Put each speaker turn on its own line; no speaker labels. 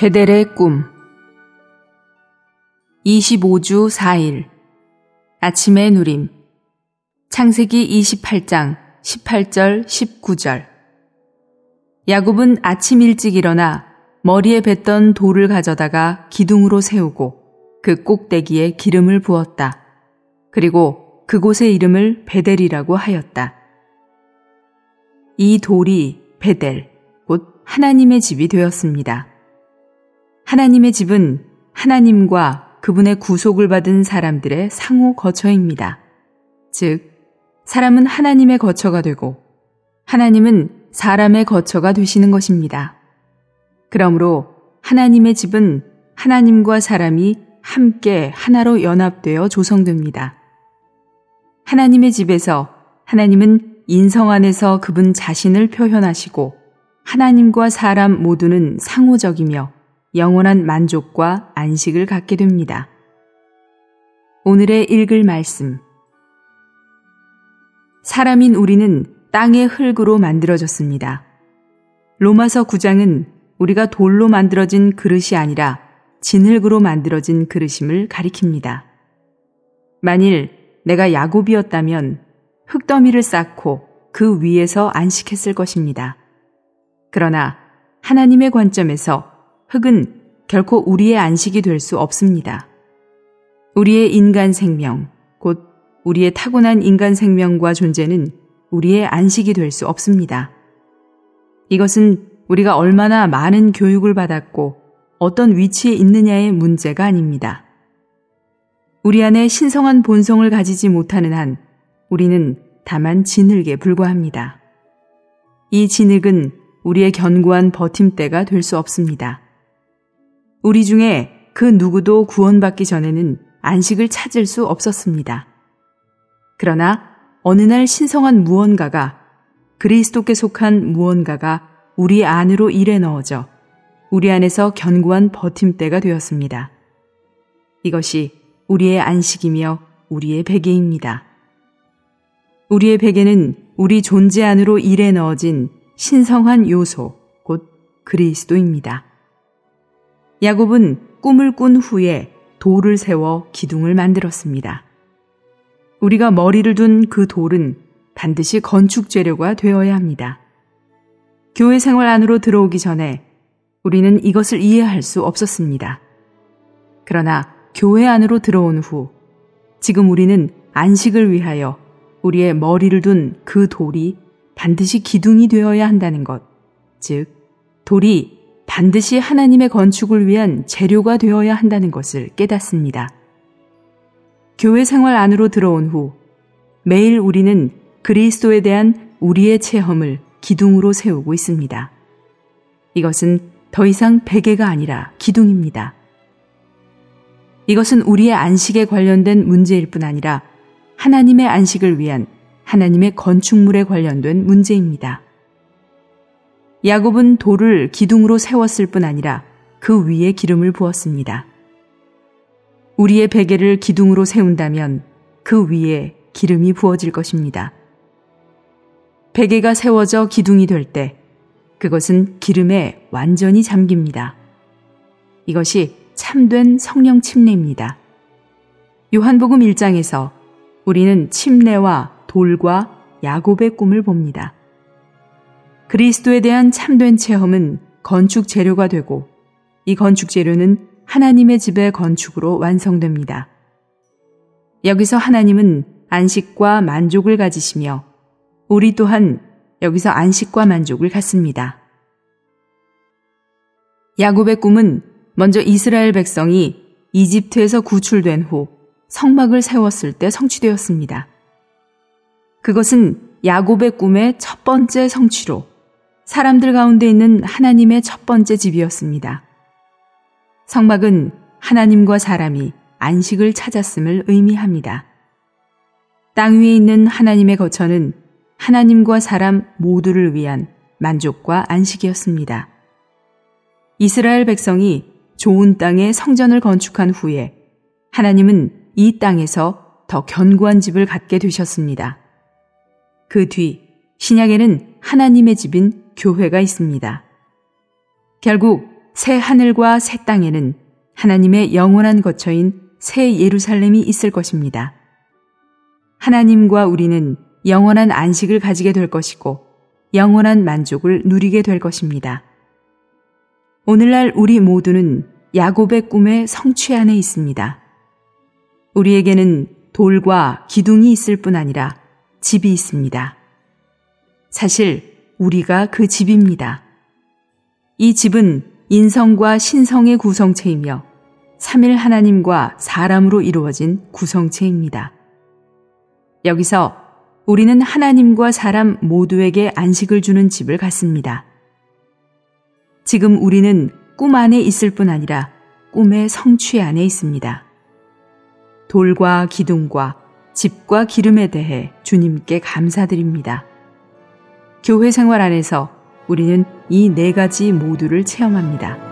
베델의 꿈 25주 4일 아침의 누림 창세기 28장 18절 19절 야곱은 아침 일찍 일어나 머리에 뱉던 돌을 가져다가 기둥으로 세우고 그 꼭대기에 기름을 부었다. 그리고 그곳의 이름을 베델이라고 하였다. 이 돌이 베델, 곧 하나님의 집이 되었습니다. 하나님의 집은 하나님과 그분의 구속을 받은 사람들의 상호 거처입니다. 즉, 사람은 하나님의 거처가 되고 하나님은 사람의 거처가 되시는 것입니다. 그러므로 하나님의 집은 하나님과 사람이 함께 하나로 연합되어 조성됩니다. 하나님의 집에서 하나님은 인성 안에서 그분 자신을 표현하시고 하나님과 사람 모두는 상호적이며 영원한 만족과 안식을 갖게 됩니다. 오늘의 읽을 말씀. 사람인 우리는 땅의 흙으로 만들어졌습니다. 로마서 9장은 우리가 돌로 만들어진 그릇이 아니라 진흙으로 만들어진 그릇임을 가리킵니다. 만일 내가 야곱이었다면 흙더미를 쌓고 그 위에서 안식했을 것입니다. 그러나 하나님의 관점에서 흙은 결코 우리의 안식이 될 수 없습니다. 우리의 인간 생명, 곧 우리의 타고난 인간 생명과 존재는 우리의 안식이 될 수 없습니다. 이것은 우리가 얼마나 많은 교육을 받았고 어떤 위치에 있느냐의 문제가 아닙니다. 우리 안에 신성한 본성을 가지지 못하는 한 우리는 다만 진흙에 불과합니다. 이 진흙은 우리의 견고한 버팀대가 될 수 없습니다. 우리 중에 그 누구도 구원받기 전에는 안식을 찾을 수 없었습니다. 그러나 어느 날 신성한 무언가가 그리스도께 속한 무언가가 우리 안으로 일에 넣어져 우리 안에서 견고한 버팀대가 되었습니다. 이것이 우리의 안식이며 우리의 베개입니다. 우리의 베개는 우리 존재 안으로 일에 넣어진 신성한 요소, 곧 그리스도입니다. 야곱은 꿈을 꾼 후에 돌을 세워 기둥을 만들었습니다. 우리가 머리를 둔 그 돌은 반드시 건축 재료가 되어야 합니다. 교회 생활 안으로 들어오기 전에 우리는 이것을 이해할 수 없었습니다. 그러나 교회 안으로 들어온 후 지금 우리는 안식을 위하여 우리의 머리를 둔 그 돌이 반드시 기둥이 되어야 한다는 것, 즉, 돌이 반드시 하나님의 건축을 위한 재료가 되어야 한다는 것을 깨닫습니다. 교회 생활 안으로 들어온 후 매일 우리는 그리스도에 대한 우리의 체험을 기둥으로 세우고 있습니다. 이것은 더 이상 베개가 아니라 기둥입니다. 이것은 우리의 안식에 관련된 문제일 뿐 아니라 하나님의 안식을 위한 하나님의 건축물에 관련된 문제입니다. 야곱은 돌을 기둥으로 세웠을 뿐 아니라 그 위에 기름을 부었습니다. 우리의 베개를 기둥으로 세운다면 그 위에 기름이 부어질 것입니다. 베개가 세워져 기둥이 될 때 그것은 기름에 완전히 잠깁니다. 이것이 참된 성령 침례입니다. 요한복음 1장에서 우리는 침례와 돌과 야곱의 꿈을 봅니다. 그리스도에 대한 참된 체험은 건축 재료가 되고 이 건축 재료는 하나님의 집의 건축으로 완성됩니다. 여기서 하나님은 안식과 만족을 가지시며 우리 또한 여기서 안식과 만족을 갖습니다. 야곱의 꿈은 먼저 이스라엘 백성이 이집트에서 구출된 후 성막을 세웠을 때 성취되었습니다. 그것은 야곱의 꿈의 첫 번째 성취로 사람들 가운데 있는 하나님의 첫 번째 집이었습니다. 성막은 하나님과 사람이 안식을 찾았음을 의미합니다. 땅 위에 있는 하나님의 거처는 하나님과 사람 모두를 위한 만족과 안식이었습니다. 이스라엘 백성이 좋은 땅에 성전을 건축한 후에 하나님은 이 땅에서 더 견고한 집을 갖게 되셨습니다. 그 뒤 신약에는 하나님의 집인 교회가 있습니다. 결국 새 하늘과 새 땅에는 하나님의 영원한 거처인 새 예루살렘이 있을 것입니다. 하나님과 우리는 영원한 안식을 가지게 될 것이고 영원한 만족을 누리게 될 것입니다. 오늘날 우리 모두는 야곱의 꿈의 성취 안에 있습니다. 우리에게는 돌과 기둥이 있을 뿐 아니라 집이 있습니다. 사실 우리가 그 집입니다. 이 집은 인성과 신성의 구성체이며 삼일 하나님과 사람으로 이루어진 구성체입니다. 여기서 우리는 하나님과 사람 모두에게 안식을 주는 집을 갖습니다. 지금 우리는 꿈 안에 있을 뿐 아니라 꿈의 성취 안에 있습니다. 돌과 기둥과 집과 기름에 대해 주님께 감사드립니다. 교회 생활 안에서 우리는 이 네 가지 모두를 체험합니다.